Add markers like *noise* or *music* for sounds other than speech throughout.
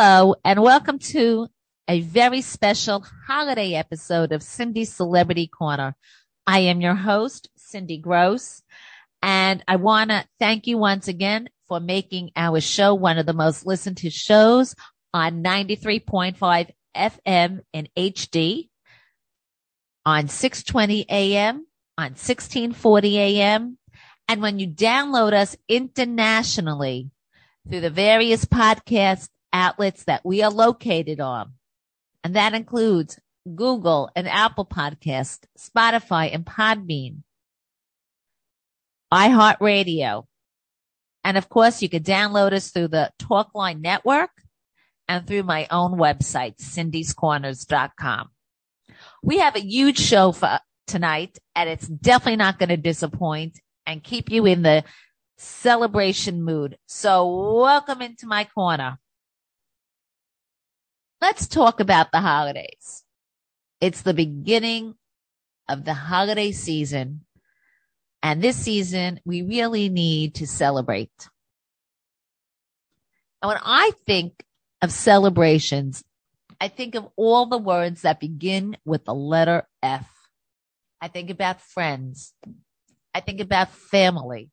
Hello, and welcome to a very special holiday episode of Cindy's Celebrity Corner. I am your host, Cindy Gross, and I want to thank you once again for making our show one of the most listened to shows on 93.5 FM in HD, on 620 AM, on 1640 AM, and when you download us internationally through the various podcast outlets that we are located on. And that includes Google and Apple Podcast, Spotify and Podbean, iHeartRadio. And of course, you can download us through the Talkline Network and through my own website, cindyscorners.com. We have a huge show for tonight and it's definitely not going to disappoint and keep you in the celebration mood. So welcome into my corner. Let's talk about the holidays. It's the beginning of the holiday season. And this season, we really need to celebrate. And when I think of celebrations, I think of all the words that begin with the letter F. I think about friends. I think about family.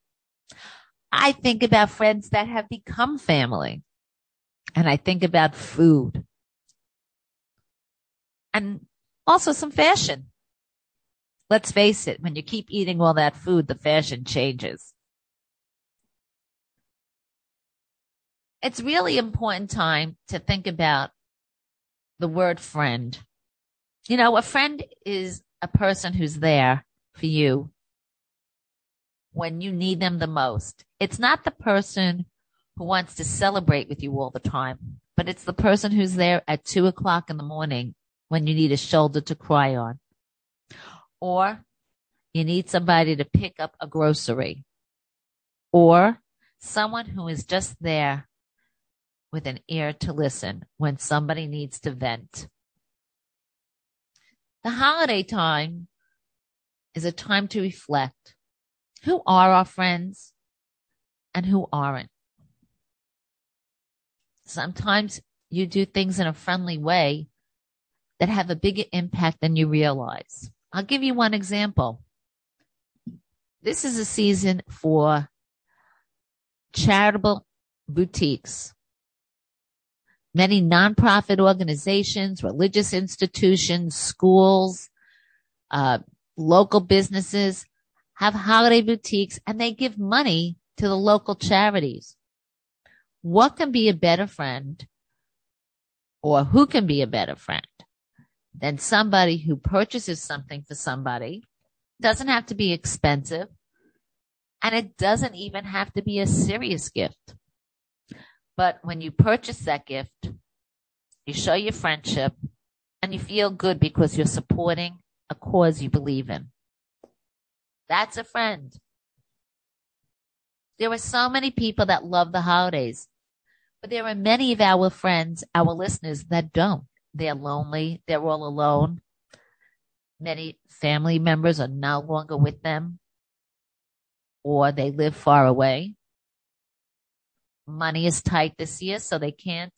I think about friends that have become family. And I think about food and also some fashion. Let's face it, when you keep eating all that food, the fashion changes. It's really important time to think about the word friend. You know, a friend is a person who's there for you when you need them the most. It's not the person who wants to celebrate with you all the time, but it's the person who's there at two o'clock in the morning when you need a shoulder to cry on. Or you need somebody to pick up a grocery. Or someone who is just there with an ear to listen when somebody needs to vent. The holiday time is a time to reflect. Who are our friends and who aren't? Sometimes you do things in a friendly way that have a bigger impact than you realize. I'll give you one example. This is a season for charitable boutiques. Many nonprofit organizations, religious institutions, schools, uh, local businesses have holiday boutiques and they give money to the local charities. What can be a better friend or who can be a better friend than somebody who purchases something for somebody. Doesn't have to be expensive. And it doesn't even have to be a serious gift. But when you purchase that gift, you show your friendship and you feel good because you're supporting a cause you believe in. That's a friend. There are so many people that love the holidays, but there are many of our friends, our listeners that don't. They're lonely. They're all alone. Many family members are no longer with them or they live far away. Money is tight this year, so they can't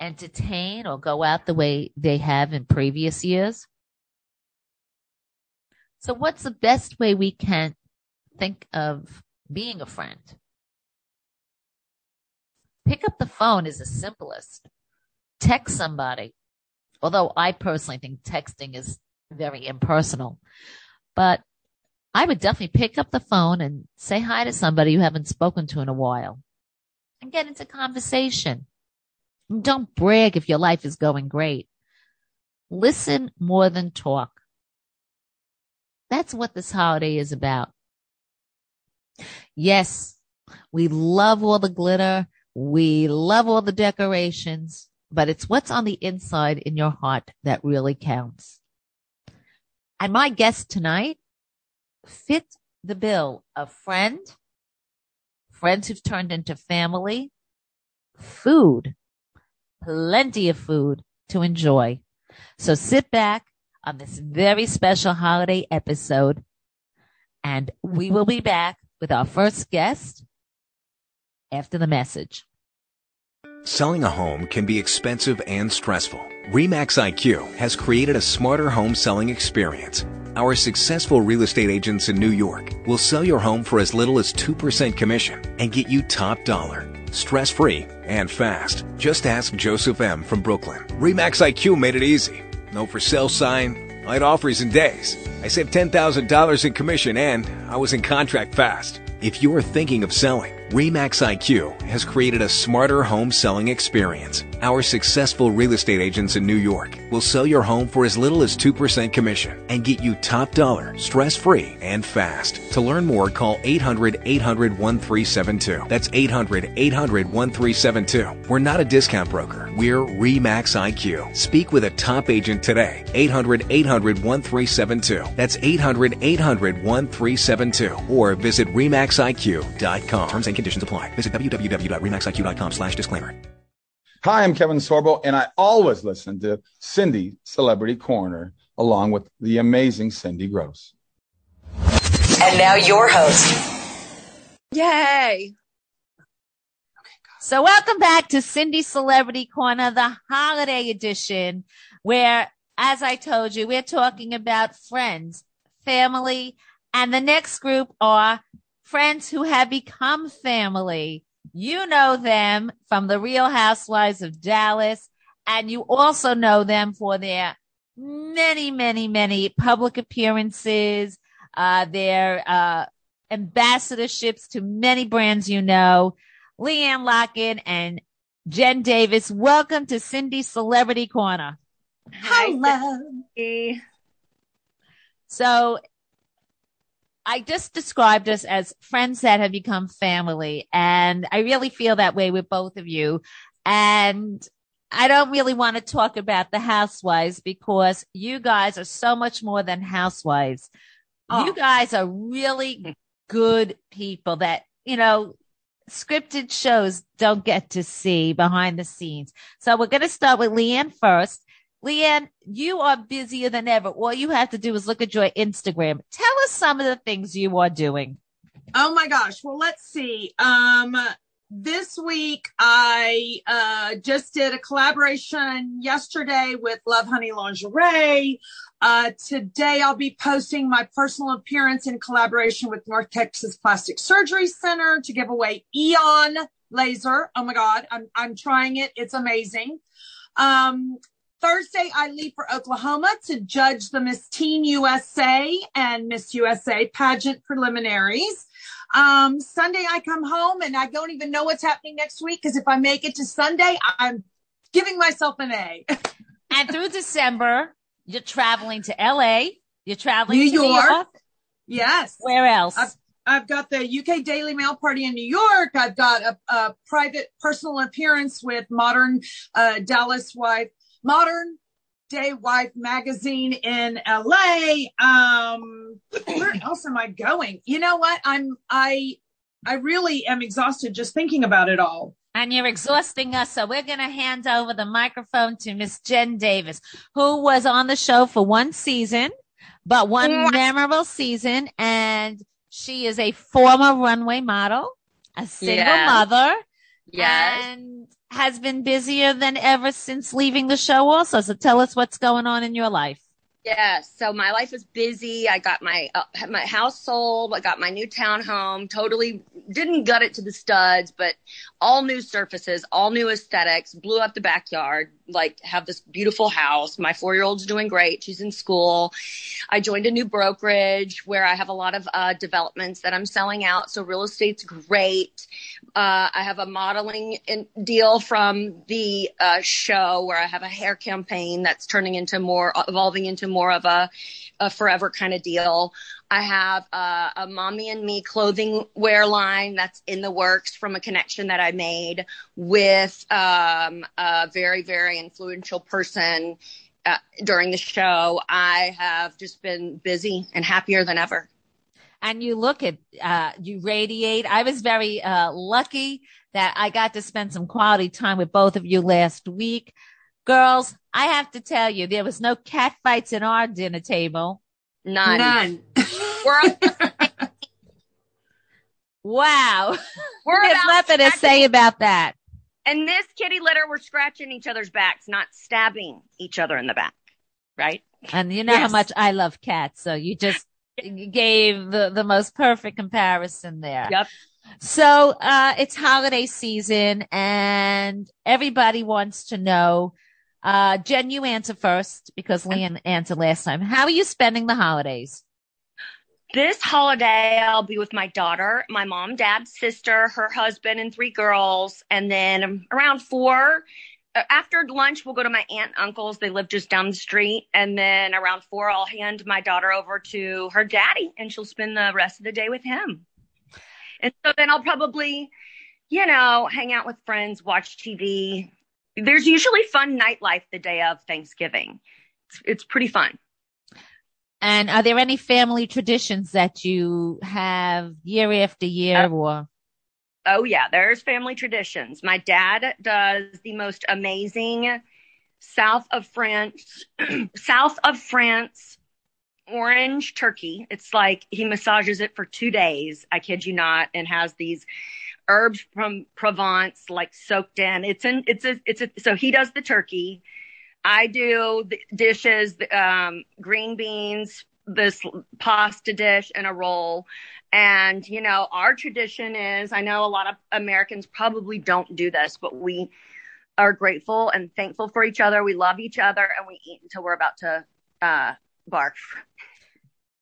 entertain or go out the way they have in previous years. So what's the best way we can think of being a friend? Pick up the phone is the simplest. Text somebody. Although I personally think texting is very impersonal, but I would definitely pick up the phone and say hi to somebody you haven't spoken to in a while and get into conversation. Don't brag if your life is going great. Listen more than talk. That's what this holiday is about. Yes, we love all the glitter. We love all the decorations but it's what's on the inside in your heart that really counts. And my guest tonight fit the bill of friend, friends who've turned into family, food, plenty of food to enjoy. So sit back on this very special holiday episode and we will be back with our first guest after the message. Selling a home can be expensive and stressful. REMAX IQ has created a smarter home selling experience. Our successful real estate agents in New York will sell your home for as little as 2% commission and get you top dollar. Stress free and fast. Just ask Joseph M. from Brooklyn. REMAX IQ made it easy. No for sale sign, light offers in days. I saved $10,000 in commission and I was in contract fast. If you are thinking of selling, REMAX IQ has created a smarter home selling experience. Our successful real estate agents in New York will sell your home for as little as 2% commission and get you top dollar, stress free, and fast. To learn more, call 800 800 1372. That's 800 800 1372. We're not a discount broker. We're REMAX IQ. Speak with a top agent today. 800 800 1372. That's 800 800 1372. Or visit REMAXIQ.com. Terms and conditions apply. Visit www.remaxiq.com slash disclaimer. Hi, I'm Kevin Sorbo, and I always listen to Cindy Celebrity Corner along with the amazing Cindy Gross. And now your host. Yay. So welcome back to Cindy Celebrity Corner, the holiday edition, where, as I told you, we're talking about friends, family, and the next group are friends who have become family. You know them from the Real Housewives of Dallas, and you also know them for their many, many, many public appearances, uh, their, uh, ambassadorships to many brands you know. LeeAnne Locken and Jen Davis, welcome to Cindy Celebrity Corner. Hello. So I just described us as friends that have become family. And I really feel that way with both of you. And I don't really want to talk about the housewives because you guys are so much more than housewives. Oh. You guys are really good people that, you know, scripted shows don't get to see behind the scenes. So we're going to start with LeeAnne first. LeeAnne, you are busier than ever. All you have to do is look at your Instagram. Tell us some of the things you are doing. Oh my gosh. Well, let's see. Um, this week I uh, just did a collaboration yesterday with Love Honey Lingerie. Uh, today I'll be posting my personal appearance in collaboration with North Texas Plastic Surgery Center to give away Eon laser. Oh my God. I'm, I'm trying it. It's amazing. Um, Thursday, I leave for Oklahoma to judge the Miss Teen USA and Miss USA pageant preliminaries. Um, Sunday, I come home and I don't even know what's happening next week because if I make it to Sunday, I'm giving myself an A. *laughs* And through December, you're traveling to LA. You're traveling New to New York. York. yes. Where else? I've- I've got the UK Daily Mail party in New York. I've got a, a private personal appearance with Modern uh, Dallas Wife, Modern Day Wife magazine in LA. Um, where else am I going? You know what? I'm I I really am exhausted just thinking about it all. and you're exhausting us. So we're going to hand over the microphone to Miss Jen Davis, who was on the show for one season, but one Yes. memorable season. And she is a former runway model, a single Yes. mother, Yes. and has been busier than ever since leaving the show also. So tell us what's going on in your life. Yeah, So my life is busy. I got my uh, my house sold. I got my new townhome. Totally didn't gut it to the studs, but all new surfaces, all new aesthetics. Blew up the backyard. Like have this beautiful house. My four year old's doing great. She's in school. I joined a new brokerage where I have a lot of uh, developments that I'm selling out. So real estate's great. Uh, I have a modeling in, deal from the uh, show where I have a hair campaign that's turning into more, evolving into more of a, a forever kind of deal. I have uh, a mommy and me clothing wear line that's in the works from a connection that I made with um, a very, very influential person uh, during the show. I have just been busy and happier than ever. And you look at uh you radiate i was very uh lucky that i got to spend some quality time with both of you last week girls i have to tell you there was no cat fights in our dinner table None. None. We're, *laughs* wow we're there's about nothing to say about that And this kitty litter, we're scratching each other's backs, not stabbing each other in the back. Right? And you know how much I love cats. So you just gave the, the most perfect comparison there. Yep. So, uh, it's holiday season and everybody wants to know, uh, Jen, you answer first because LeeAnne answered last time. How are you spending the holidays? This holiday, I'll be with my daughter, my mom, dad, sister, her husband, and three girls. And then around four, Uh, after lunch, we'll go to my aunt and uncle's. They live just down the street. And then around four, I'll hand my daughter over to her daddy and she'll spend the rest of the day with him. And so then I'll probably, you know, hang out with friends, watch TV. There's usually fun nightlife the day of Thanksgiving. It's, it's pretty fun. And are there any family traditions that you have year after year uh, or? Oh yeah, there's family traditions. My dad does the most amazing south of France, *clears throat* south of France orange turkey. It's like he massages it for two days. I kid you not, and has these herbs from Provence like soaked in. It's in. It's a. It's a. So he does the turkey. I do the dishes, um, green beans, this pasta dish, and a roll. And, you know, our tradition is I know a lot of Americans probably don't do this, but we are grateful and thankful for each other. We love each other and we eat until we're about to uh, barf.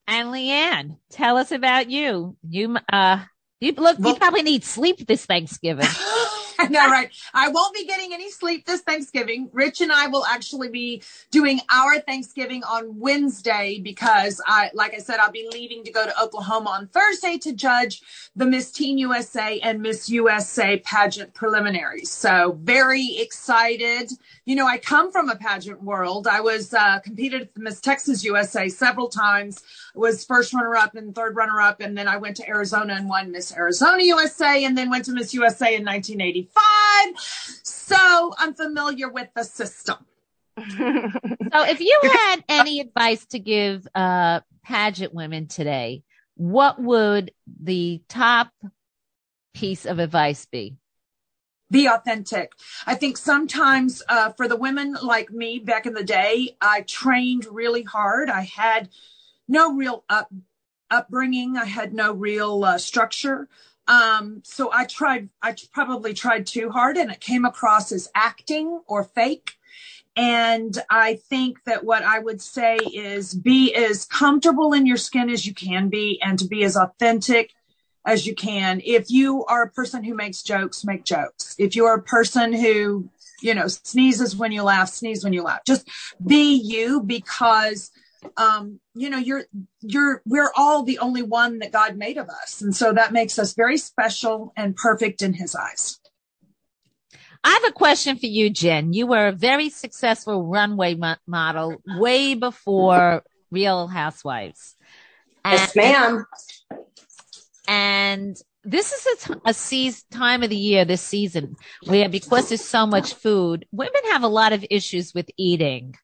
And LeeAnne, tell us about you. You, uh, you look, you probably need sleep this Thanksgiving. *laughs* *laughs* I know, right? I won't be getting any sleep this Thanksgiving. Rich and I will actually be doing our Thanksgiving on Wednesday because I, like I said, I'll be leaving to go to Oklahoma on Thursday to judge the Miss Teen USA and Miss USA pageant preliminaries. So very excited. You know, I come from a pageant world. I was, uh, competed at the Miss Texas USA several times, was first runner up and third runner up. And then I went to Arizona and won Miss Arizona USA and then went to Miss USA in 1985. So I'm familiar with the system. *laughs* So if you had any advice to give, uh, pageant women today, what would the top piece of advice be? Be authentic. I think sometimes uh, for the women like me back in the day, I trained really hard. I had no real up, upbringing. I had no real uh, structure. Um, so I tried, I probably tried too hard and it came across as acting or fake. And I think that what I would say is be as comfortable in your skin as you can be and to be as authentic as you can. If you are a person who makes jokes, make jokes. If you are a person who, you know, sneezes when you laugh, sneeze when you laugh. Just be you because um, you know, you're you're we're all the only one that God made of us. And so that makes us very special and perfect in his eyes. I have a question for you, Jen. You were a very successful runway mo- model way before Real Housewives. yes, ma'am. And this is a, season, time of the year this season where because there's so much food, women have a lot of issues with eating.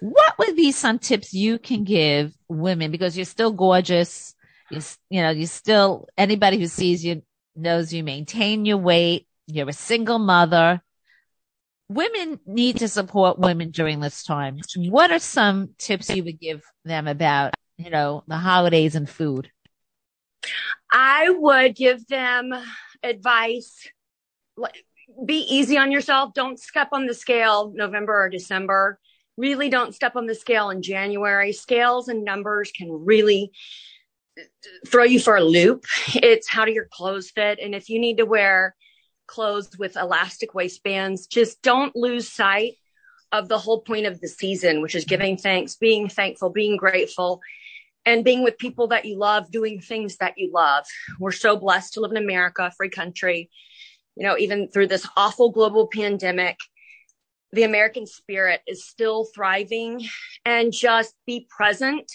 What would be some tips you can give women because you're still gorgeous? You, you know, you still, anybody who sees you knows you maintain your weight. You're a single mother. Women need to support women during this time. What are some tips you would give them about, you know, the holidays and food? I would give them advice. Be easy on yourself. Don't step on the scale November or December. Really don't step on the scale in January. Scales and numbers can really throw you for a loop. It's how do your clothes fit? And if you need to wear clothes with elastic waistbands, just don't lose sight of the whole point of the season, which is giving thanks, being thankful, being grateful, and being with people that you love, doing things that you love. We're so blessed to live in America, free country. You know, even through this awful global pandemic, the American spirit is still thriving and just be present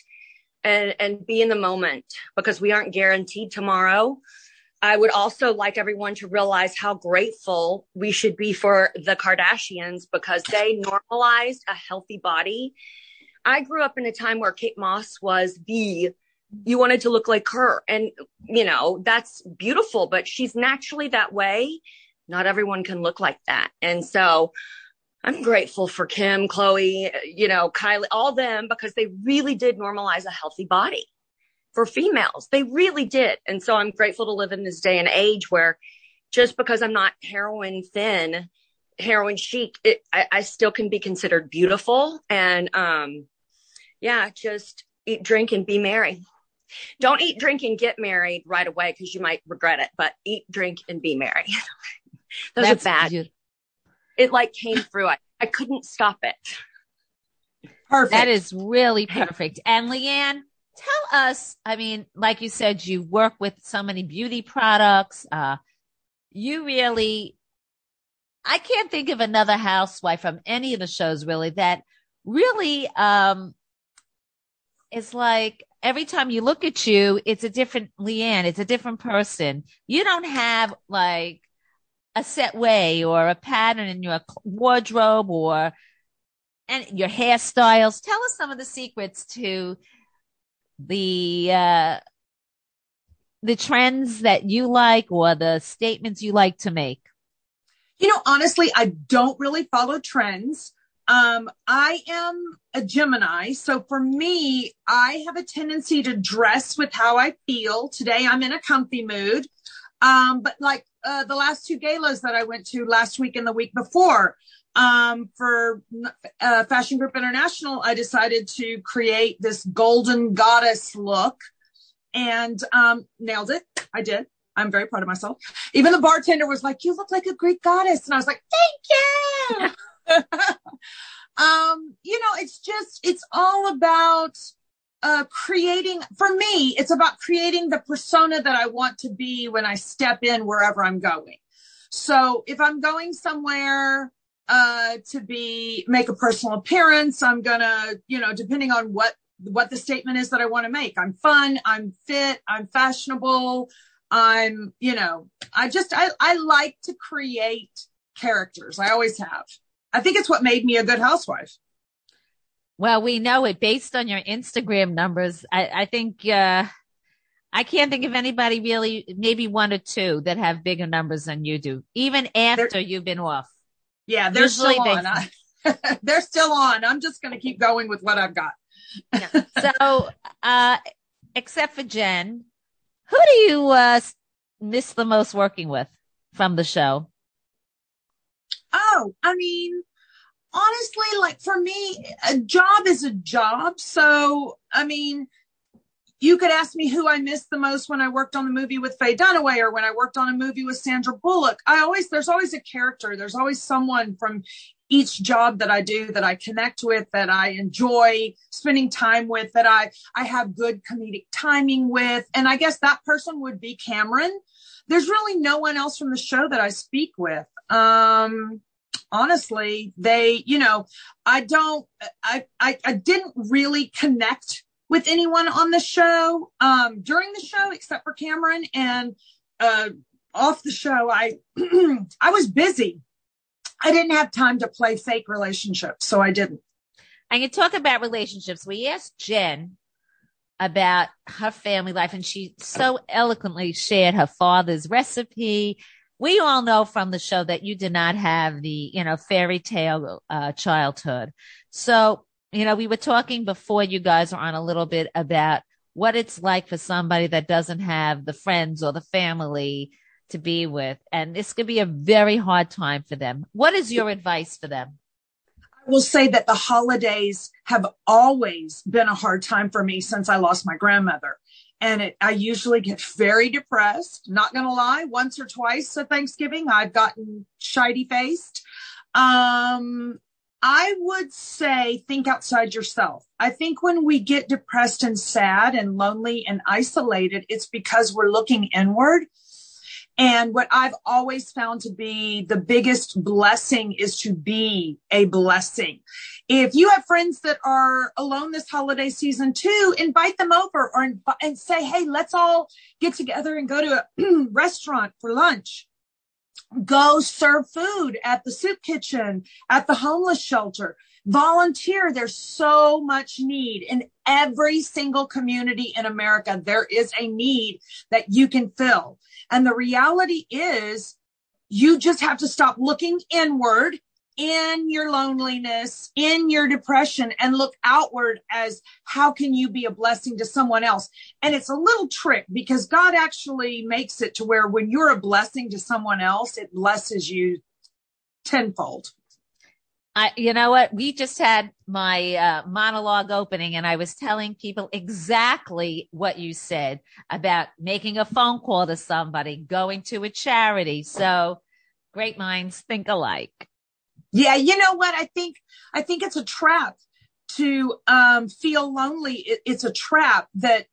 and, and be in the moment because we aren't guaranteed tomorrow. I would also like everyone to realize how grateful we should be for the Kardashians because they normalized a healthy body. I grew up in a time where Kate Moss was the, you wanted to look like her. And, you know, that's beautiful, but she's naturally that way. Not everyone can look like that. And so I'm grateful for Kim, Khloé, you know, Kylie, all them because they really did normalize a healthy body for females. They really did. And so I'm grateful to live in this day and age where just because I'm not heroin thin, heroin chic, it, I, I still can be considered beautiful. And, um, yeah, just eat, drink and be merry. Don't eat, drink and get married right away because you might regret it, but eat, drink and be merry. *laughs* Those That's are bad. Beautiful. It like came through. I, I couldn't stop it. Perfect. That is really perfect. And LeeAnne, tell us, I mean, like you said, you work with so many beauty products. Uh, you really, I can't think of another housewife from any of the shows really that really, um, is like every time you look at you, it's a different LeeAnne. It's a different person. You don't have like a set way or a pattern in your wardrobe or and your hairstyles. Tell us some of the secrets to the uh, the trends that you like or the statements you like to make. You know, honestly, I don't really follow trends. Um, I am a Gemini. So for me, I have a tendency to dress with how I feel. Today I'm in a comfy mood. Um, but like, uh, the last two galas that I went to last week and the week before, um, for uh, Fashion Group International, I decided to create this golden goddess look and um, nailed it. I did. I'm very proud of myself. Even the bartender was like, "You look like a Greek goddess," and I was like, "Thank you." *laughs* *laughs* um, you know, it's just it's all about uh, creating. For me, it's about creating the persona that I want to be when I step in wherever I'm going. So if I'm going somewhere uh, to be make a personal appearance. I'm gonna, you know, depending on what what the statement is that I want to make. I'm fun. I'm fit. I'm fashionable. I'm, you know, I just I I like to create characters. I always have. I think it's what made me a good housewife. Well, we know it based on your Instagram numbers. I, I think uh, I can't think of anybody really, maybe one or two that have bigger numbers than you do, even after They're, you've been off. Yeah, they're Usually still on. I, *laughs* they're still on. I'm just going to keep going with what I've got. yeah. So, uh, except for Jen, who do you uh, miss the most working with from the show? Oh, I mean, honestly, like for me, a job is a job. So, I mean, you could ask me who I missed the most when I worked on the movie with Faye Dunaway or when I worked on a movie with Sandra Bullock. I always, there's always a character. There's always someone from each job that I do that I connect with, that I enjoy spending time with, that I, I have good comedic timing with. And I guess that person would be Cameron. There's really no one else from the show that I speak with. Um, honestly, they, you know, I don't, I, I, I didn't really connect with anyone on the show um, during the show except for Cameron and uh, off the show I *clears throat* I was busy. I didn't have time to play fake relationships, so I didn't. I can talk about relationships. We asked Jen about her family life, and she so eloquently shared her father's recipe. We all know from the show that you did not have the, you know, fairy tale uh, childhood. So you know, we were talking before you guys were on a little bit about what it's like for somebody that doesn't have the friends or the family to be with. And this could be a very hard time for them. What is your advice for them? I will say that the holidays have always been a hard time for me since I lost my grandmother. And it, I usually get very depressed. Not to lie, once or twice at Thanksgiving, I've gotten shiny faced. Um, I would say think outside yourself. I think when we get depressed and sad and lonely and isolated, it's because we're looking inward. And what I've always found to be the biggest blessing is to be a blessing. If you have friends that are alone this holiday season too, invite them over or and say, Hey, let's all get together and go to a *clears throat* restaurant for lunch go serve food at the soup kitchen, at the homeless shelter, volunteer. There's so much need in every single community in America. There is a need that you can fill. And the reality is you just have to stop looking inward in your loneliness, in your depression, and look outward as how can you be a blessing to someone else? And it's a little trick because God actually makes it to where when you're a blessing to someone else, it blesses you tenfold. I, you know what? We just had my uh, monologue opening and I was telling people exactly what you said about making a phone call to somebody, going to a charity. So great minds think alike. Yeah, you know what? I think I think it's a trap to um, feel lonely. It, it's a trap that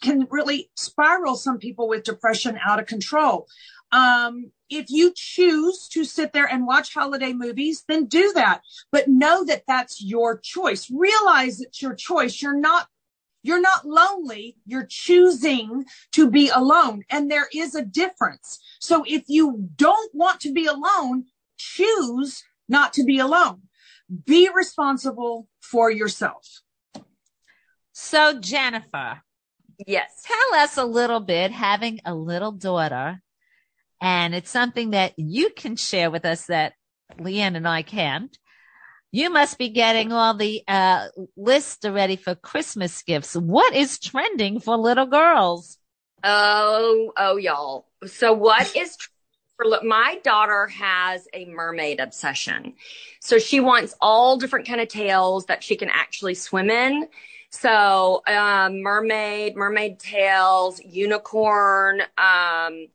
can really spiral some people with depression out of control. Um, if you choose to sit there and watch holiday movies, then do that. But know that that's your choice. Realize it's your choice. You're not you're not lonely. You're choosing to be alone. And there is a difference. So if you don't want to be alone, choose not to be alone. Be responsible for yourself. So, Jennifer. Yes. Tell us a little bit, having a little daughter, and it's something that you can share with us that LeeAnne and I can't. You must be getting all the uh, lists already for Christmas gifts. What is trending for little girls? Oh, oh, y'all. So what is for my daughter has a mermaid obsession. So she wants all different kind of tails that she can actually swim in. So, um, mermaid, mermaid tails, unicorn. Um,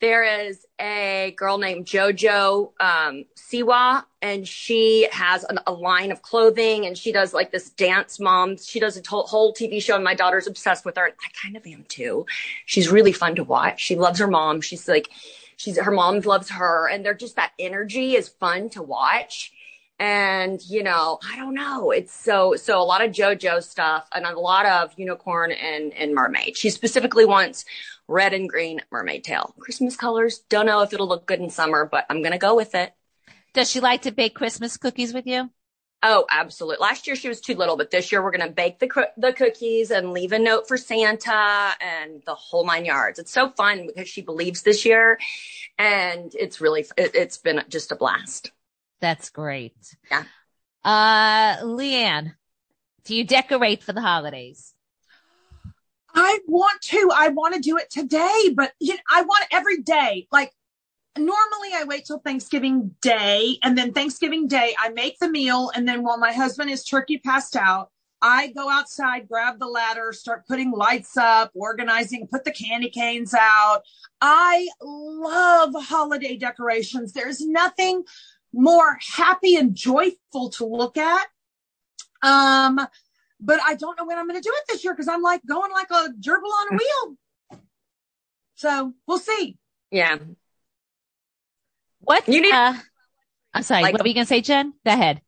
there is a girl named Jojo um, Siwa, and she has an, a line of clothing, and she does like this dance mom. She does a to- whole TV show, and my daughter's obsessed with her. I kind of am too. She's really fun to watch. She loves her mom. She's like she's her mom loves her and they're just that energy is fun to watch and you know i don't know it's so so a lot of jojo stuff and a lot of unicorn and and mermaid she specifically wants red and green mermaid tail christmas colors don't know if it'll look good in summer but i'm gonna go with it does she like to bake christmas cookies with you Oh, absolutely. Last year she was too little, but this year we're going to bake the the cookies and leave a note for Santa and the whole nine yards. It's so fun because she believes this year, and it's really it, has been just a blast. That's great. Yeah. Uh, LeeAnne, do you decorate for the holidays? I want to. I want to do it today, but you know, I want every day. Like normally I wait till Thanksgiving Day and then Thanksgiving Day I make the meal and then while my husband is turkey passed out, I go outside, grab the ladder, start putting lights up, organizing, put the candy canes out. I love holiday decorations. There's nothing more happy and joyful to look at. Um, but I don't know when I'm going to do it this year because I'm like going like a gerbil on a *laughs* wheel. So we'll see. Yeah. What? You need. Uh, I'm sorry. Like, what were you gonna say, Jen? Go ahead.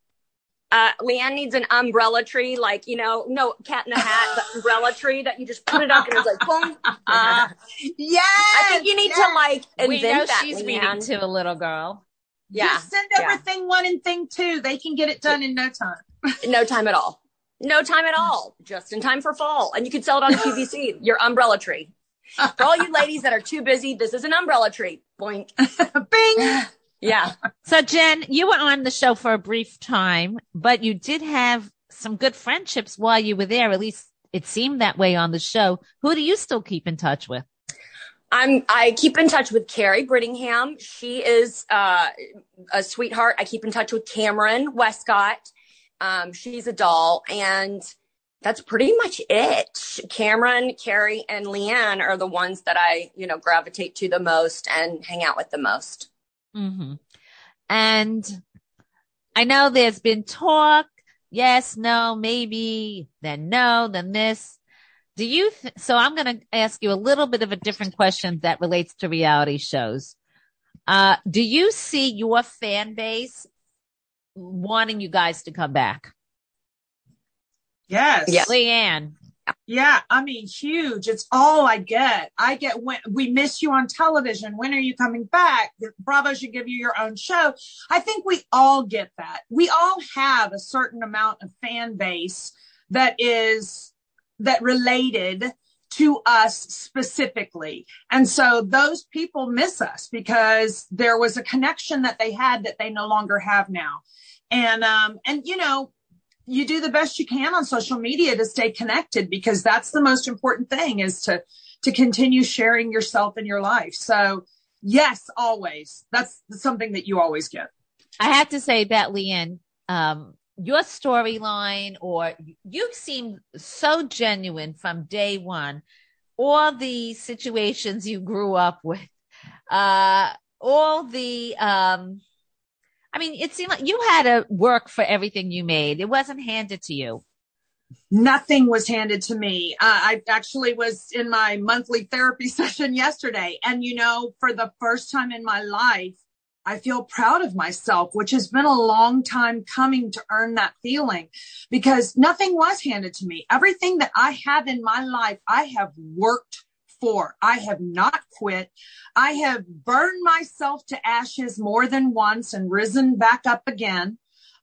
Uh, LeeAnne needs an umbrella tree, like you know, no cat in a hat, but umbrella tree that you just put it up and it's like boom. *laughs* Uh, yes, I think you need yes. to like invent we know that. She's LeeAnne. reading to a little girl. Yeah, just send over yeah. thing one and thing two. They can get it done in no time. no time at all. No time at all. Just in time for fall, and you can sell it on QVC. *laughs* Your umbrella tree. For all you ladies that are too busy, this is an umbrella tree. Boink. *laughs* Bing. Yeah. So Jen, you were on the show for a brief time, but you did have some good friendships while you were there. At least it seemed that way on the show. Who do you still keep in touch with? I'm I keep in touch with Kary Brittingham. She is uh, a sweetheart. I keep in touch with Cameron Westcott. Um, she's a doll, and that's pretty much it. Cameron, Kary, and LeeAnne are the ones that I, you know, gravitate to the most and hang out with the most. Mm-hmm. And I know there's been talk. Yes, no, maybe, then no, then this. Do you, th- so I'm going to ask you a little bit of a different question that relates to reality shows. Uh, do you see your fan base wanting you guys to come back? Yes. Yeah. LeeAnne. Yeah, I mean, huge. It's all I get. I get when we miss you on television. When are you coming back? Bravo should give you your own show. I think we all get that. We all have a certain amount of fan base that is that related to us specifically. And so those people miss us because there was a connection that they had that they no longer have now. And, um, and, you know, you do the best you can on social media to stay connected because that's the most important thing is to, to continue sharing yourself and your life. So yes, always. That's something that you always get. I have to say that, LeeAnne, um, your storyline or you seem so genuine from day one. All the situations you grew up with, uh, all the, um, I mean, it seemed like you had to work for everything you made. It wasn't handed to you. Nothing was handed to me. Uh, I actually was in my monthly therapy *laughs* session yesterday. And, you know, for the first time in my life, I feel proud of myself, which has been a long time coming to earn that feeling because nothing was handed to me. Everything that I have in my life, I have worked for. I have not quit. I have burned myself to ashes more than once and risen back up again.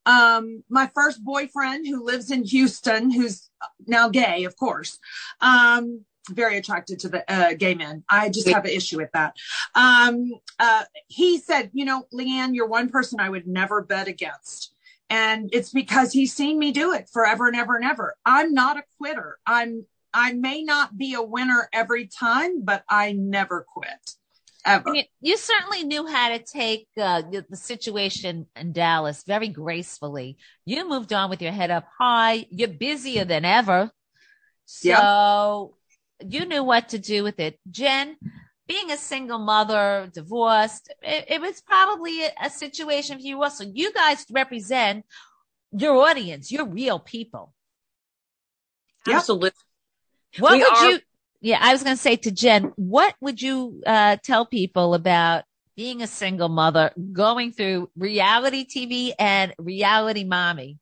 Um, my first boyfriend who lives in Houston, who's now gay, of course. Um, very attracted to the uh, gay men. I just have an issue with that. Um, uh, he said, you know, LeeAnne, you're one person I would never bet against. And it's because he's seen me do it forever and ever and ever. I'm not a quitter. I'm, I may not be a winner every time, but I never quit. Ever. I mean, you certainly knew how to take uh, the, the situation in Dallas very gracefully. You moved on with your head up high. You're busier than ever. So you knew what to do with it. Jen, being a single mother, divorced, it, it was probably a, a, situation for you also. You guys represent your audience, your real people. Absolutely. What we would are- you, yeah, I was going to say to Jen, what would you uh, tell people about being a single mother, going through reality TV and reality mommy?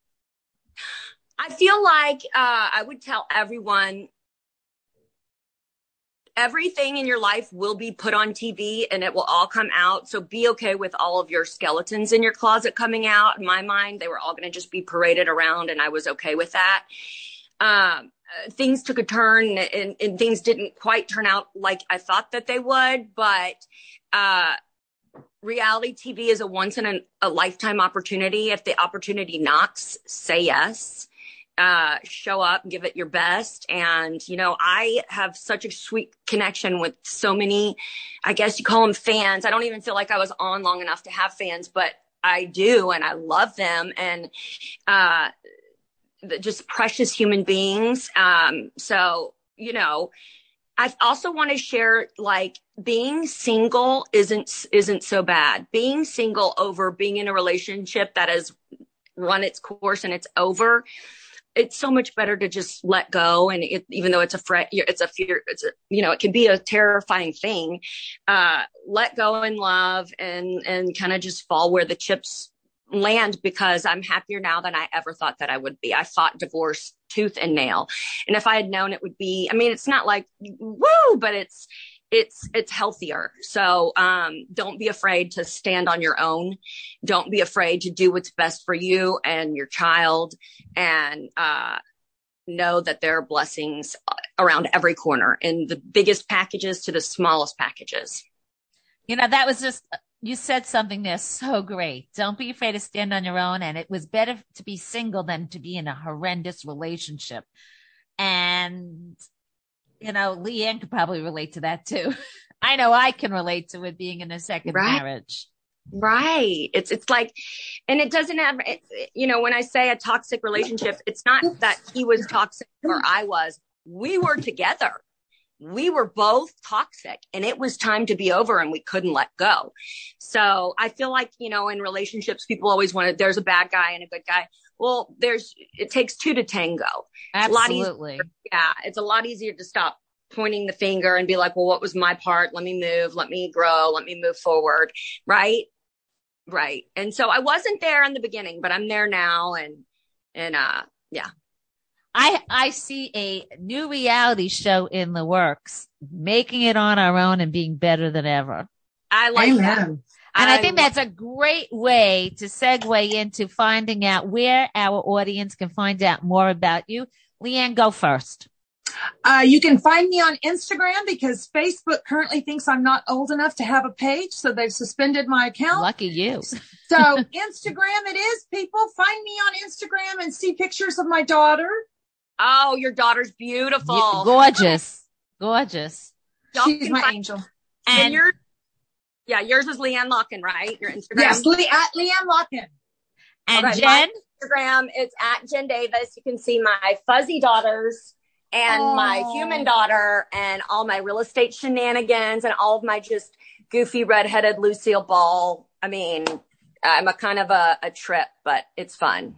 I feel like uh, I would tell everyone everything in your life will be put on TV and it will all come out. So be okay with all of your skeletons in your closet coming out. In my mind, they were all going to just be paraded around and I was okay with that. Um, uh, things took a turn and, and, things didn't quite turn out like I thought that they would, but, uh, reality TV is a once in a, a lifetime opportunity. If the opportunity knocks, say yes uh, show up, give it your best. And, you know, I have such a sweet connection with so many, I guess you call them fans. I don't even feel like I was on long enough to have fans, but I do. And I love them. And, uh, just precious human beings. Um, so, you know, I also want to share like being single isn't isn't so bad. Being single over being in a relationship that has run its course and it's over it's so much better to just let go. And it, even though it's a fret, it's a fear, it's a, you know, it can be a terrifying thing. Uh, let go in love and, and kind of just fall where the chips land because I'm happier now than I ever thought that I would be. I fought divorce tooth and nail. And if I had known it would be, I mean, it's not like woo, but it's, it's it's healthier. So um, don't be afraid to stand on your own. Don't be afraid to do what's best for you and your child, and uh, know that there are blessings around every corner, in the biggest packages to the smallest packages. You know, that was just you said something there so great. Don't be afraid to stand on your own. And it was better to be single than to be in a horrendous relationship. And you know, LeeAnne could probably relate to that too. *laughs* I know I can relate to it being in a second right. marriage. Right. It's, it's like, and it doesn't have, it, you know, when I say a toxic relationship, it's not that he was toxic or I was. We were together. We were both toxic and it was time to be over and we couldn't let go. So I feel like, you know, in relationships, people always want to, there's a bad guy and a good guy. Well, there's, it takes two to tango. Absolutely. It's yeah. It's a lot easier to stop pointing the finger and be like, well, what was my part? Let me move. Let me grow. Let me move forward. Right. Right. And so I wasn't there in the beginning, but I'm there now. And, and, uh, yeah. I, I see a new reality show in the works, making it on our own and being better than ever. I like Amen. that. And I, I think that's a great way to segue into finding out where our audience can find out more about you. LeeAnne, go first. Uh, you can find me on Instagram because Facebook currently thinks I'm not old enough to have a page, so they've suspended my account. Lucky you. so Instagram it is, people. Find me on Instagram and see pictures of my daughter. Oh, your daughter's beautiful. gorgeous. Gorgeous. She's my angel. And, And- your yeah, yours is LeeAnne Locken, right? Your Instagram. Yes, Le- at LeeAnne Locken. And Okay, Jen, Instagram. It's at Jen Davis. You can see my fuzzy daughters and my human daughter and all my real estate shenanigans and all of my just goofy redheaded Lucille Ball. I mean, I'm a kind of a, a trip, but it's fun.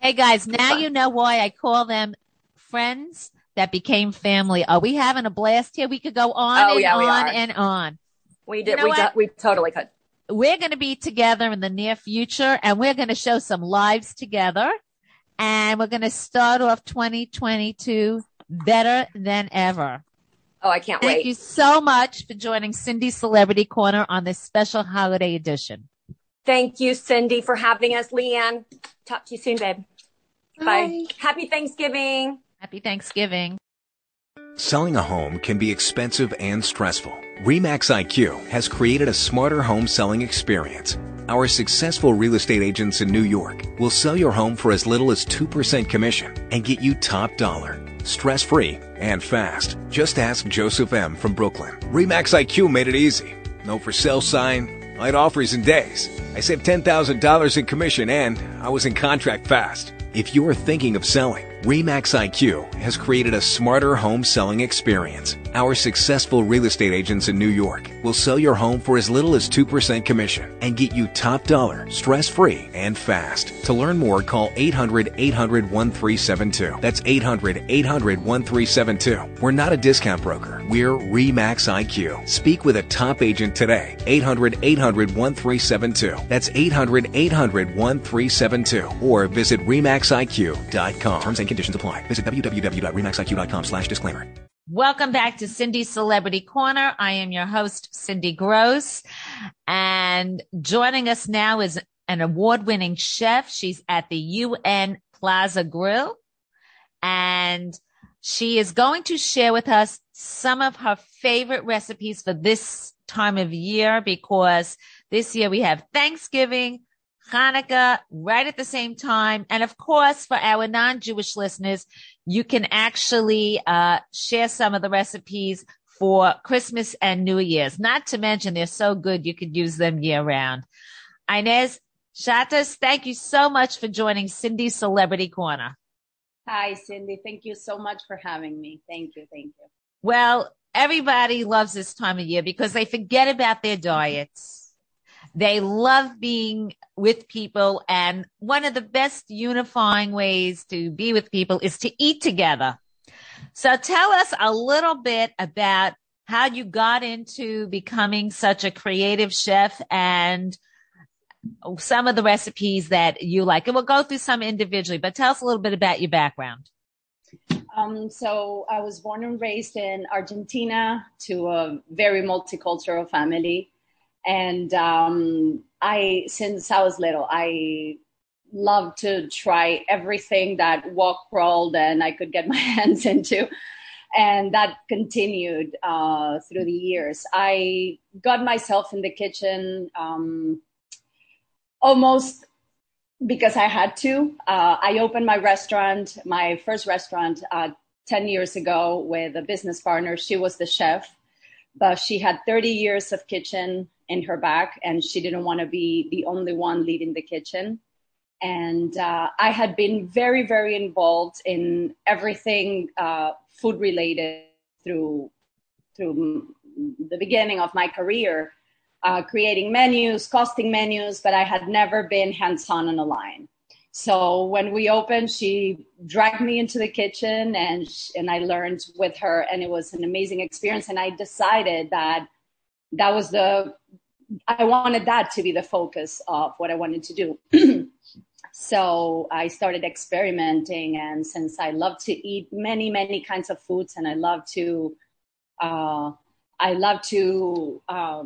hey guys, now fun. you know why I call them friends that became family. Are we having a blast here? We could go on Oh, and yeah, on and on. We did. know we, what? do, we totally could. we're going to be together in the near future and we're going to show some lives together and we're going to start off 2022 better than ever. Oh, I can't Thank wait. Thank you so much for joining Cindy Celebrity Corner on this special holiday edition. Thank you, Cindy, for having us. LeeAnne, talk to you soon, babe. Bye. Happy Thanksgiving. Happy Thanksgiving. Selling a home can be expensive and stressful. REMAX IQ has created a smarter home selling experience. Our successful real estate agents in New York will sell your home for as little as 2% commission and get you top dollar. Stress free and fast. Just ask Joseph M. from Brooklyn. REMAX IQ made it easy. No for sale sign, light offers in days. I saved $10,000 in commission and I was in contract fast. If you are thinking of selling, REMAX IQ has created a smarter home selling experience. Our successful real estate agents in New York will sell your home for as little as 2% commission and get you top dollar, stress free, and fast. To learn more, call 800 800 1372. That's 800 800 1372. We're not a discount broker. We're REMAX IQ. Speak with a top agent today. 800 800 1372. That's 800 800 1372. Or visit REMAXIQ.com. Terms and conditions apply. Visit www.remaxiq.com slash disclaimer. Welcome back to Cindy's Celebrity Corner. I am your host, Cindy Gross. And joining us now is an award winning chef. She's at the UN Plaza Grill and she is going to share with us some of her favorite recipes for this time of year because this year we have Thanksgiving, Hanukkah right at the same time. And of course, for our non-Jewish listeners, you can actually uh, share some of the recipes for Christmas and New Year's. Not to mention they're so good you could use them year round. Inez Shatas, thank you so much for joining Cindy's Celebrity Corner. Hi, Cindy. Thank you so much for having me. Thank you. Thank you. Well, everybody loves this time of year because they forget about their diets. They love being with people. And one of the best unifying ways to be with people is to eat together. So tell us a little bit about how you got into becoming such a creative chef and some of the recipes that you like. And we'll go through some individually, but tell us a little bit about your background. Um, so I was born and raised in Argentina to a very multicultural family. And um, I, since I was little, I loved to try everything that walk, crawled, and I could get my *laughs* hands into. And that continued uh, through the years. I got myself in the kitchen um, almost because I had to. Uh, I opened my restaurant, my first restaurant, uh, 10 years ago with a business partner. She was the chef, but she had 30 years of kitchen in her back, and she didn't want to be the only one leading the kitchen. And uh, I had been very, very involved in everything uh, food related through through the beginning of my career uh, creating menus, costing menus, but I had never been hands on on a line. So when we opened, she dragged me into the kitchen and, and I learned with her and it was an amazing experience. And I decided that that was the, I wanted that to be the focus of what I wanted to do. *clears throat* so I started experimenting. And since I love to eat many, many kinds of foods and I love to, uh, I love to, uh,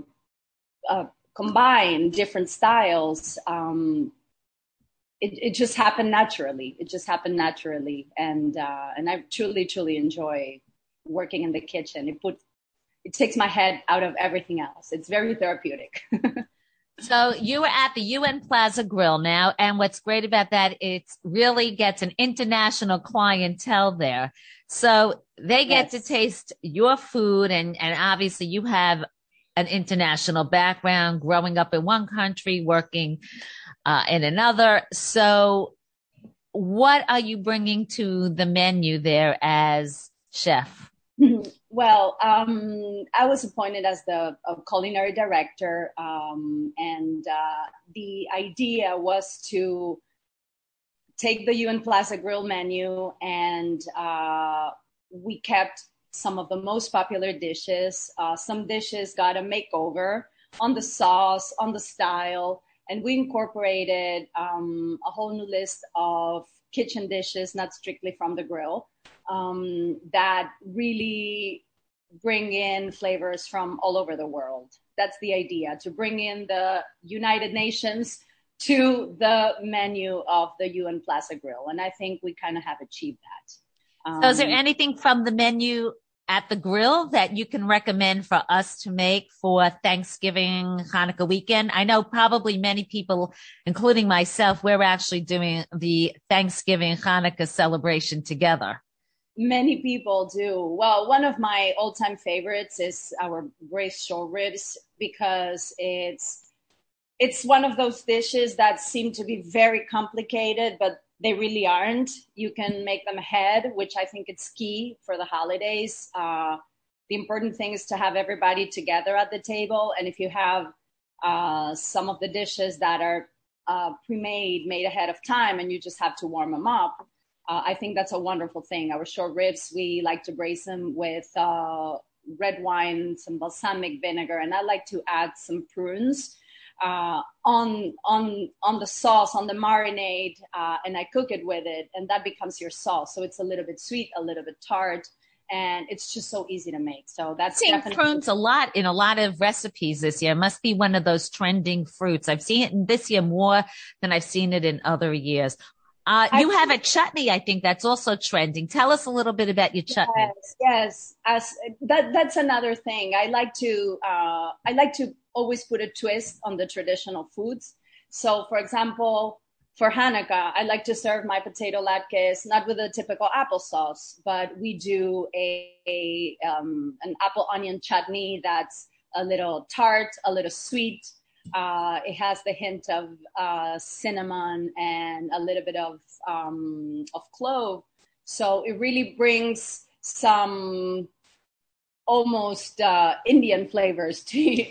uh, combine different styles. Um, it, it just happened naturally. It just happened naturally, and uh, and I truly, truly enjoy working in the kitchen. It puts it takes my head out of everything else. It's very therapeutic. *laughs* So you were at the UN Plaza Grill now, and what's great about that, it really gets an international clientele there. So they get yes. to taste your food, and and obviously you have an international background, growing up in one country, working uh, in another. So, what are you bringing to the menu there as chef? *laughs* Well, um, I was appointed as the culinary director, um, and uh, the idea was to take the UN Plaza Grill menu, and uh, we kept some of the most popular dishes. Uh, some dishes got a makeover on the sauce, on the style, and we incorporated um, a whole new list of kitchen dishes, not strictly from the grill, um, that really bring in flavors from all over the world. That's the idea to bring in the United Nations to the menu of the UN Plaza Grill. And I think we kind of have achieved that. Um, so is there um, anything from the menu at the grill that you can recommend for us to make for Thanksgiving, Hanukkah weekend? I know probably many people, including myself, we're actually doing the Thanksgiving Hanukkah celebration together. Many people do. Well, one of my all time favorites is our braised short ribs because it's it's one of those dishes that seem to be very complicated, but they really aren't. You can make them ahead, which I think it's key for the holidays. Uh, the important thing is to have everybody together at the table. And if you have uh, some of the dishes that are uh, pre-made, made ahead of time, and you just have to warm them up, uh, I think that's a wonderful thing. Our short ribs, we like to braise them with uh, red wine, some balsamic vinegar, and I like to add some prunes uh, on on on the sauce, on the marinade, uh, and I cook it with it, and that becomes your sauce. So it's a little bit sweet, a little bit tart, and it's just so easy to make. So that's seeing definitely- prunes a lot in a lot of recipes this year. It must be one of those trending fruits. I've seen it this year more than I've seen it in other years. Uh, you have a chutney, I think that's also trending. Tell us a little bit about your chutney. Yes, yes. As that, that's another thing. I like to, uh, I like to always put a twist on the traditional foods. So, for example, for Hanukkah, I like to serve my potato latkes not with a typical applesauce, but we do a, a um, an apple onion chutney that's a little tart, a little sweet, uh, it has the hint of uh, cinnamon and a little bit of um, of clove. So it really brings some almost uh, Indian flavors *laughs* to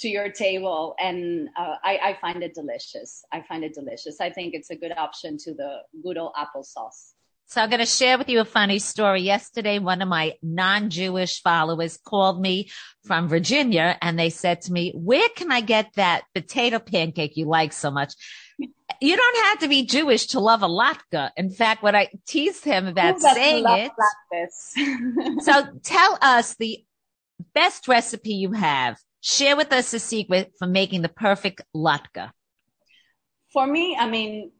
to your table, and uh, I, I find it delicious. I find it delicious. I think it's a good option to the good old applesauce. So I'm going to share with you a funny story. Yesterday, one of my non-Jewish followers called me from Virginia and they said to me, where can I get that potato pancake you like so much? You don't have to be Jewish to love a latke. In fact, when I teased him about saying it. *laughs* so tell us the best recipe you have. Share with us the secret for making the perfect latke. For me, I mean,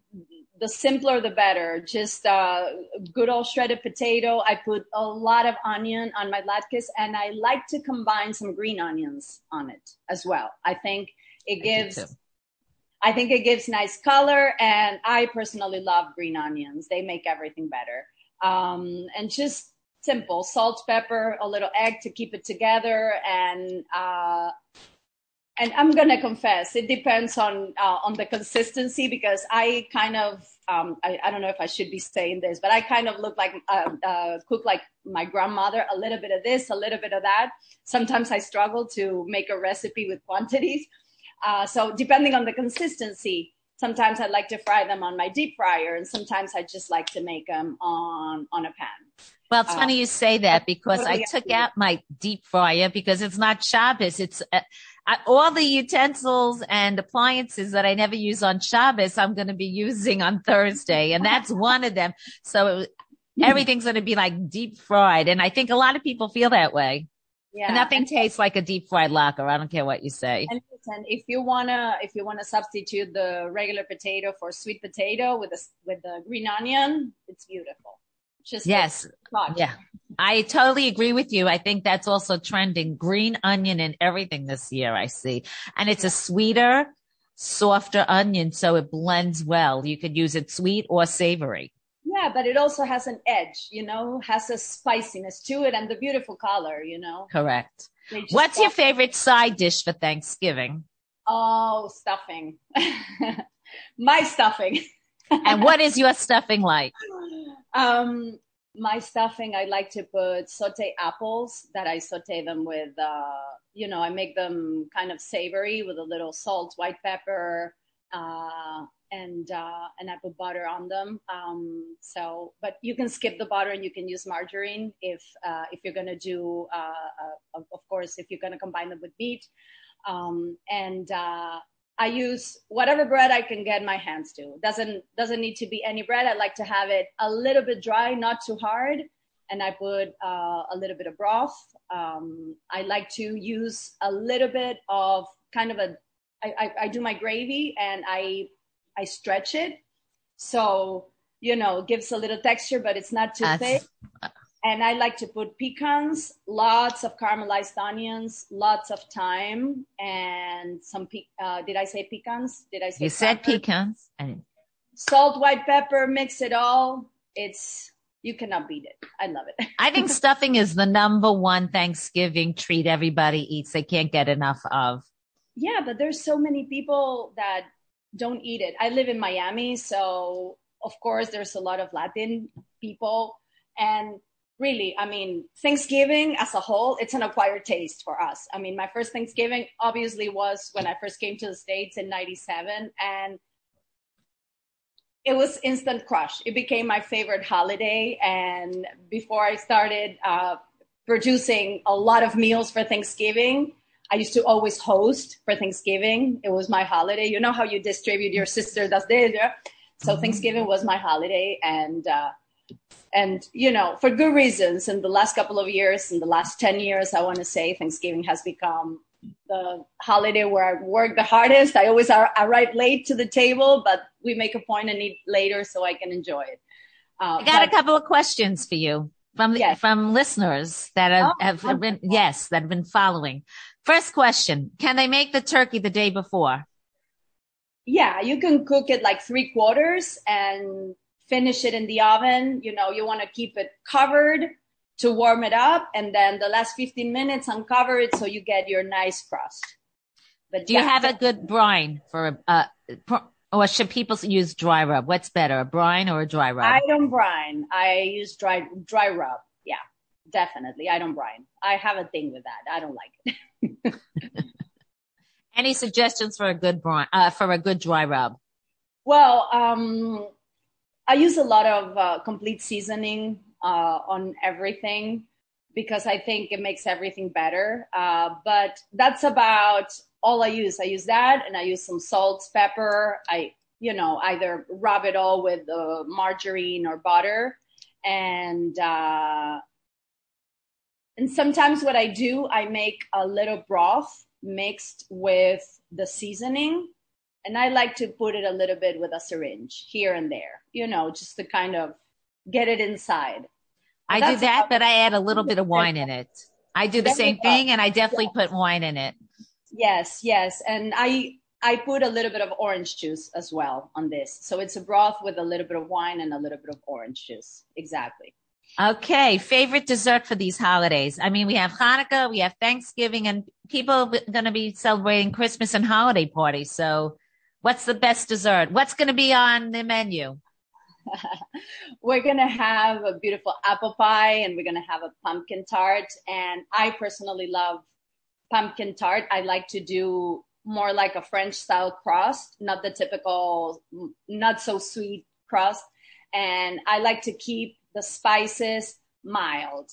the simpler the better. Just uh, good old shredded potato. I put a lot of onion on my latkes, and I like to combine some green onions on it as well. I think it gives. I think it gives nice color, and I personally love green onions. They make everything better. Um, and just simple salt, pepper, a little egg to keep it together, and uh, and I'm gonna confess, it depends on uh, on the consistency because I kind of um, I, I, don't know if I should be saying this, but I kind of look like uh, uh, cook like my grandmother. A little bit of this, a little bit of that. Sometimes I struggle to make a recipe with quantities. Uh, so depending on the consistency, sometimes I like to fry them on my deep fryer, and sometimes I just like to make them on on a pan. Well, it's funny you say that because I took out my deep fryer because it's not Shabbos. It's uh, I, all the utensils and appliances that I never use on Shabbos, I'm going to be using on Thursday. And that's *laughs* one of them. So everything's going to be like deep fried. And I think a lot of people feel that way. Yeah. And nothing tastes like a deep fried latke. I don't care what you say. And listen, if you wanna, if you wanna substitute the regular potato for sweet potato with the with the green onion, it's beautiful. Just Yes. Yeah. I totally agree with you. I think that's also trending. Green onion in everything this year, I see. And it's a sweeter, softer onion, so it blends well. You could use it sweet or savory. Yeah, but it also has an edge, you know, has a spiciness to it and the beautiful color, you know. Correct. What's your favorite side dish for Thanksgiving? Oh, stuffing. *laughs* My stuffing. *laughs* And what is your stuffing like? Um, my stuffing, I like to put saute apples that I saute them with, uh, you know, I make them kind of savory with a little salt, white pepper, uh, and uh, and I put butter on them. Um, so, but you can skip the butter and you can use margarine if uh, if you're gonna do, uh, uh, of course, if you're gonna combine them with meat. Um, and uh, I use whatever bread I can get my hands to. Doesn't doesn't need to be any bread. I like to have it a little bit dry, not too hard. And I put uh, a little bit of broth. Um, I like to use a little bit of kind of a. I, I, I do my gravy and I I stretch it, so you know it gives a little texture, but it's not too thick. And I like to put pecans, lots of caramelized onions, lots of thyme, and some. Pe- uh, did I say pecans? Did I say you said pepper? pecans. And Salt, white pepper, mix it all. It's you cannot beat it. I love it. I think *laughs* stuffing is the number one Thanksgiving treat everybody eats. They can't get enough of. Yeah, but there's so many people that don't eat it. I live in Miami, so of course there's a lot of Latin people, and really, I mean, Thanksgiving as a whole, it's an acquired taste for us. I mean, my first Thanksgiving obviously was when I first came to the States in 97 and it was instant crush. It became my favorite holiday. And before I started uh, producing a lot of meals for Thanksgiving, I used to always host for Thanksgiving. It was my holiday. You know how you distribute your sister does this. So Thanksgiving was my holiday, and uh, and you know for good reasons. In the last couple of years, in the last ten years, I want to say Thanksgiving has become the holiday where I work the hardest. I always ar- arrive late to the table, but we make a point and eat later so I can enjoy it. Uh, I got a couple of questions for you from Yes. from listeners that have, Oh, have been yes that have been following. First question: Can they make the turkey the day before? yeah, you can cook it like three quarters and finish it in the oven. You know, you want to keep it covered to warm it up, and then the last 15 minutes uncover it so you get your nice crust. But Do you yeah, have a good brine for a, uh, or should people use dry rub? What's better, a brine or a dry rub? I don't brine. I use dry dry rub. Definitely. I don't brine. I have a thing with that. I don't like it. *laughs* Any suggestions for a good brine, uh, for a good dry rub? Well, um, I use a lot of uh, complete seasoning uh, on everything because I think it makes everything better. Uh, but that's about all I use. I use that, and I use some salt, pepper. I, you know, either rub it all with uh, margarine or butter, and uh, and sometimes what I do, I make a little broth mixed with the seasoning and I like to put it a little bit with a syringe here and there, you know, just to kind of get it inside. I do that, but I add a little bit of wine in it. I do the same thing, and I definitely put wine in it. Yes, yes, and I I put a little bit of orange juice as well on this, so it's a broth with a little bit of wine and a little bit of orange juice. Exactly. Okay, favorite dessert for these holidays. I mean, we have Hanukkah, we have Thanksgiving, and people are going to be celebrating Christmas and holiday parties. So, what's the best dessert? What's going to be on the menu? *laughs* we're gonna have a beautiful apple pie and we're gonna have a pumpkin tart. And I personally love pumpkin tart. I like to do more like a French style crust, not the typical, not so sweet crust. And I like to keep the spices mild.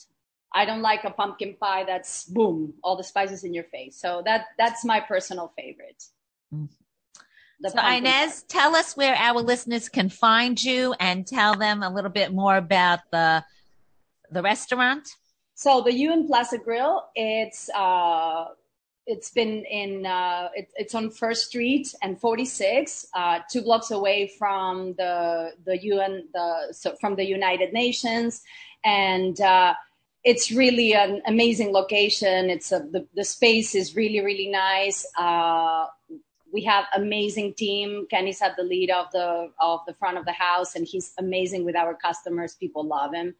I don't like a pumpkin pie that's boom, all the spices in your face. So that that's my personal favorite. Mm. The So, pumpkin Inez, tell us where our listeners can find you and tell them a little bit more about the the restaurant. So the UN Plaza Grill, it's uh, it's been in uh, it, it's on First Street and 46, uh, two blocks away from the the UN the so from the United Nations, and uh, it's really an amazing location. It's a, the the space is really really nice. Uh, we have amazing team. Kenny's at the lead of the of the front of the house, and he's amazing with our customers. People love him,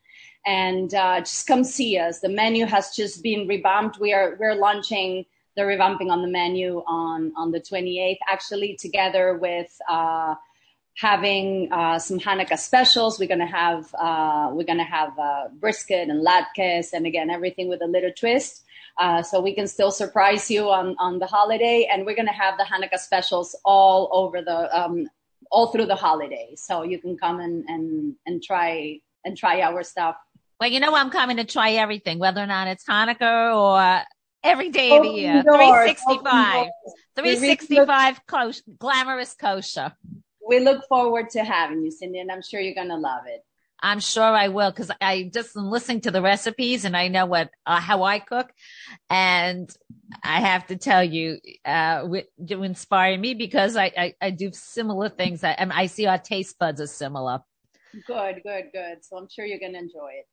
and uh, just come see us. The menu has just been revamped. We are we're launching the revamping on the menu on on the 28th, actually together with. Uh, having uh, some Hanukkah specials. We're gonna have uh, we're gonna have uh, brisket and latkes, and again everything with a little twist. Uh, so we can still surprise you on on the holiday, and we're gonna have the Hanukkah specials all over the um, all through the holiday. So you can come and and and try and try our stuff. Well, you know I'm coming to try everything, whether or not it's Hanukkah or every day of the year. 365. 365 kosher, glamorous kosher. We look forward to having you, Cindy, and I'm sure you're going to love it. I'm sure I will because I just am listening to the recipes and I know what uh, how I cook, and I have to tell you, uh, to inspire me because I, I, I do similar things. I, I see our taste buds are similar. Good, good, good. So I'm sure you're going to enjoy it.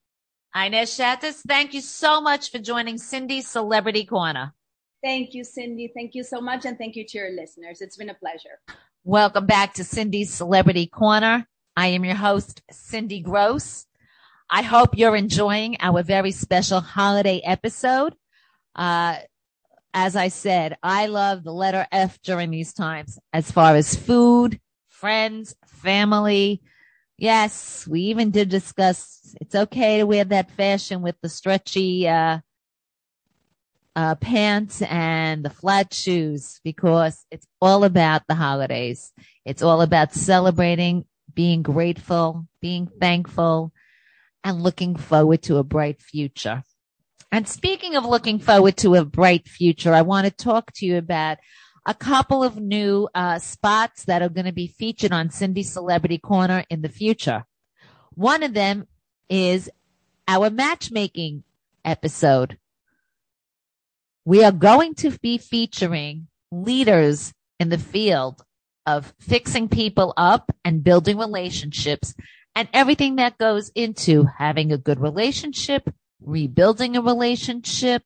Inez Shattus, thank you so much for joining Cindy's Celebrity Corner. Thank you, Cindy. Thank you so much. And thank you to your listeners. It's been a pleasure. Welcome back to Cindy's Celebrity Corner. I am your host, Cindy Gross. I hope you're enjoying our very special holiday episode. Uh, as I said, I love the letter F during these times as far as food, friends, family, Yes, we even did discuss it's okay to wear that fashion with the stretchy uh, uh, pants and the flat shoes because it's all about the holidays. It's all about celebrating, being grateful, being thankful, and looking forward to a bright future. And speaking of looking forward to a bright future, I want to talk to you about a couple of new uh, spots that are going to be featured on Cindy Celebrity Corner in the future. One of them is our matchmaking episode. We are going to be featuring leaders in the field of fixing people up and building relationships and everything that goes into having a good relationship, rebuilding a relationship,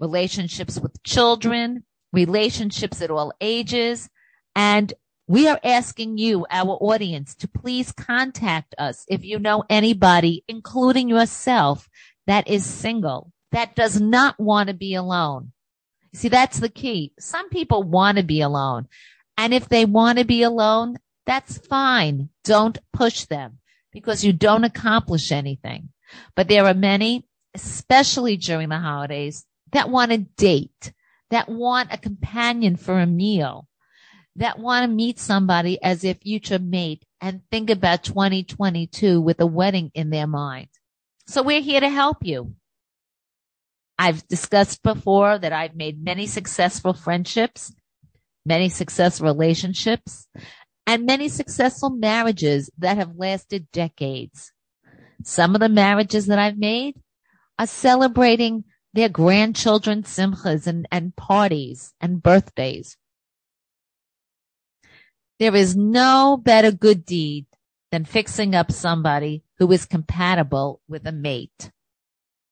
relationships with children, relationships at all ages. And we are asking you, our audience, to please contact us if you know anybody, including yourself, that is single, that does not want to be alone. See, that's the key. Some people want to be alone. And if they want to be alone, that's fine. Don't push them because you don't accomplish anything. But there are many, especially during the holidays, that want to date that want a companion for a meal, that want to meet somebody as their future mate and think about 2022 with a wedding in their mind. So we're here to help you. I've discussed before that I've made many successful friendships, many successful relationships, and many successful marriages that have lasted decades. Some of the marriages that I've made are celebrating their grandchildren's simchas and, and parties and birthdays. There is no better good deed than fixing up somebody who is compatible with a mate.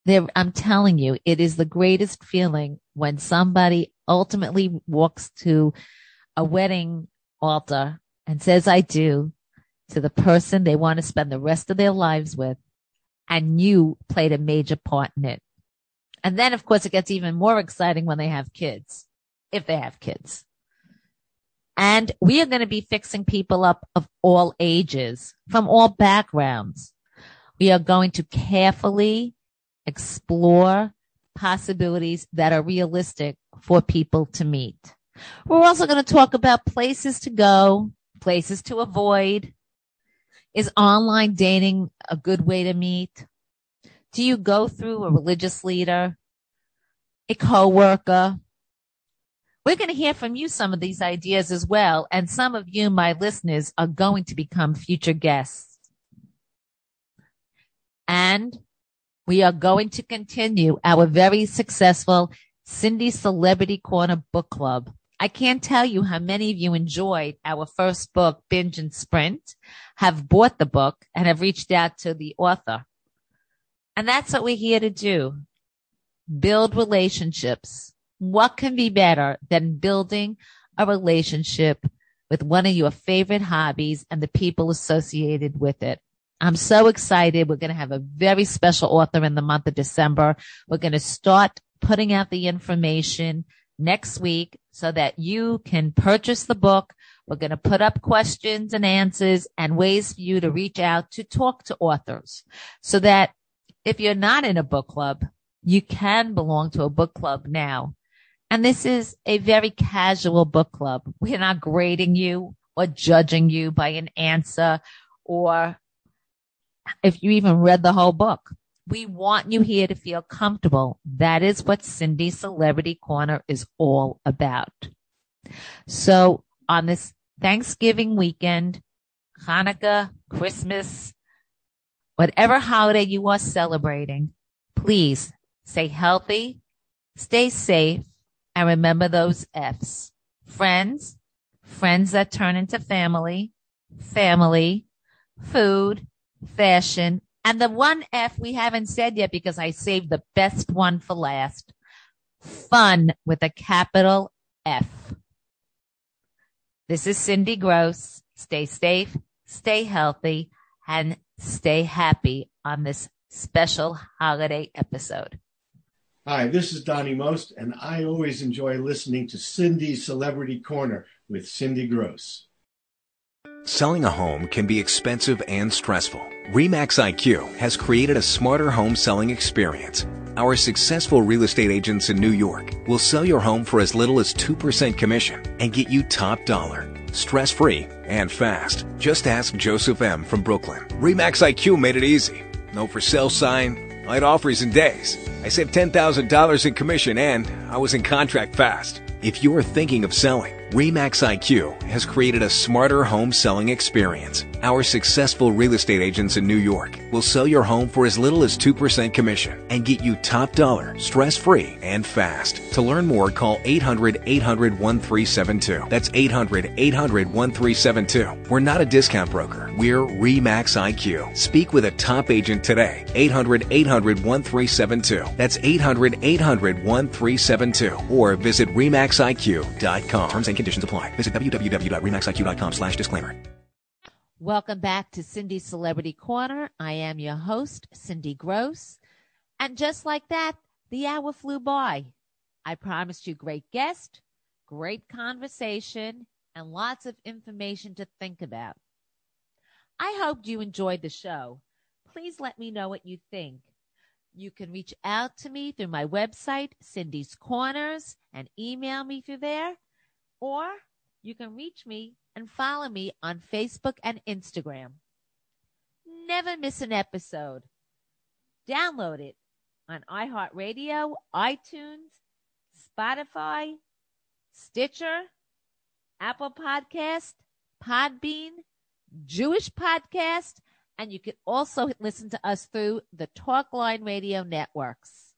There, I'm telling you, it is the greatest feeling when somebody ultimately walks to a wedding altar and says, I do to the person they want to spend the rest of their lives with. And you played a major part in it. And then, of course, it gets even more exciting when they have kids, if they have kids. And we are going to be fixing people up of all ages, from all backgrounds. We are going to carefully explore possibilities that are realistic for people to meet. We're also going to talk about places to go, places to avoid. Is online dating a good way to meet? Do you go through a religious leader, a coworker? We're going to hear from you some of these ideas as well. And some of you, my listeners, are going to become future guests. And we are going to continue our very successful Cindy Celebrity Corner Book Club. I can't tell you how many of you enjoyed our first book, Binge and Sprint, have bought the book and have reached out to the author. And that's what we're here to do. Build relationships. What can be better than building a relationship with one of your favorite hobbies and the people associated with it? I'm so excited. We're going to have a very special author in the month of December. We're going to start putting out the information next week so that you can purchase the book. We're going to put up questions and answers and ways for you to reach out to talk to authors so that if you're not in a book club, you can belong to a book club now. And this is a very casual book club. We're not grading you or judging you by an answer or if you even read the whole book. We want you here to feel comfortable. That is what Cindy Celebrity Corner is all about. So on this Thanksgiving weekend, Hanukkah, Christmas, whatever holiday you are celebrating, please stay healthy, stay safe, and remember those F's. Friends, friends that turn into family, family, food, fashion, and the one F we haven't said yet because I saved the best one for last. Fun with a capital F. This is Cindy Gross. Stay safe, stay healthy, and stay happy on this special holiday episode. Hi, this is Donnie Most, and I always enjoy listening to Cindy's Celebrity Corner with Cindy Gross. Selling a home can be expensive and stressful. REMAX IQ has created a smarter home selling experience. Our successful real estate agents in New York will sell your home for as little as 2% commission and get you top dollar, stress free, and fast. Just ask Joseph M. from Brooklyn. REMAX IQ made it easy. No for sale sign, light offers in days. I saved $10,000 in commission and I was in contract fast. If you are thinking of selling, REMAX IQ has created a smarter home selling experience. Our successful real estate agents in New York will sell your home for as little as 2% commission and get you top dollar, stress free, and fast. To learn more, call 800 800 1372. That's 800 800 1372. We're not a discount broker. We're REMAX IQ. Speak with a top agent today. 800 800 1372. That's 800 800 1372. Or visit REMAXIQ.com. Terms and conditions apply. Visit www.remaxiq.com slash disclaimer. Welcome back to Cindy's Celebrity Corner. I am your host, Cindy Gross. And just like that, the hour flew by. I promised you great guest, great conversation, and lots of information to think about. I hope you enjoyed the show. Please let me know what you think. You can reach out to me through my website, Cindy's Corners, and email me through there. Or you can reach me and follow me on Facebook and Instagram. Never miss an episode. Download it on iHeartRadio, iTunes, Spotify, Stitcher, Apple Podcast, Podbean, Jewish Podcast, and you can also listen to us through the Talkline Radio networks.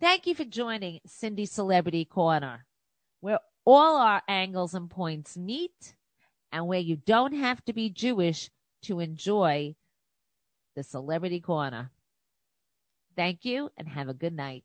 Thank you for joining Cindy Celebrity Corner, where all our angles and points meet and where you don't have to be Jewish to enjoy the Celebrity Corner. Thank you and have a good night.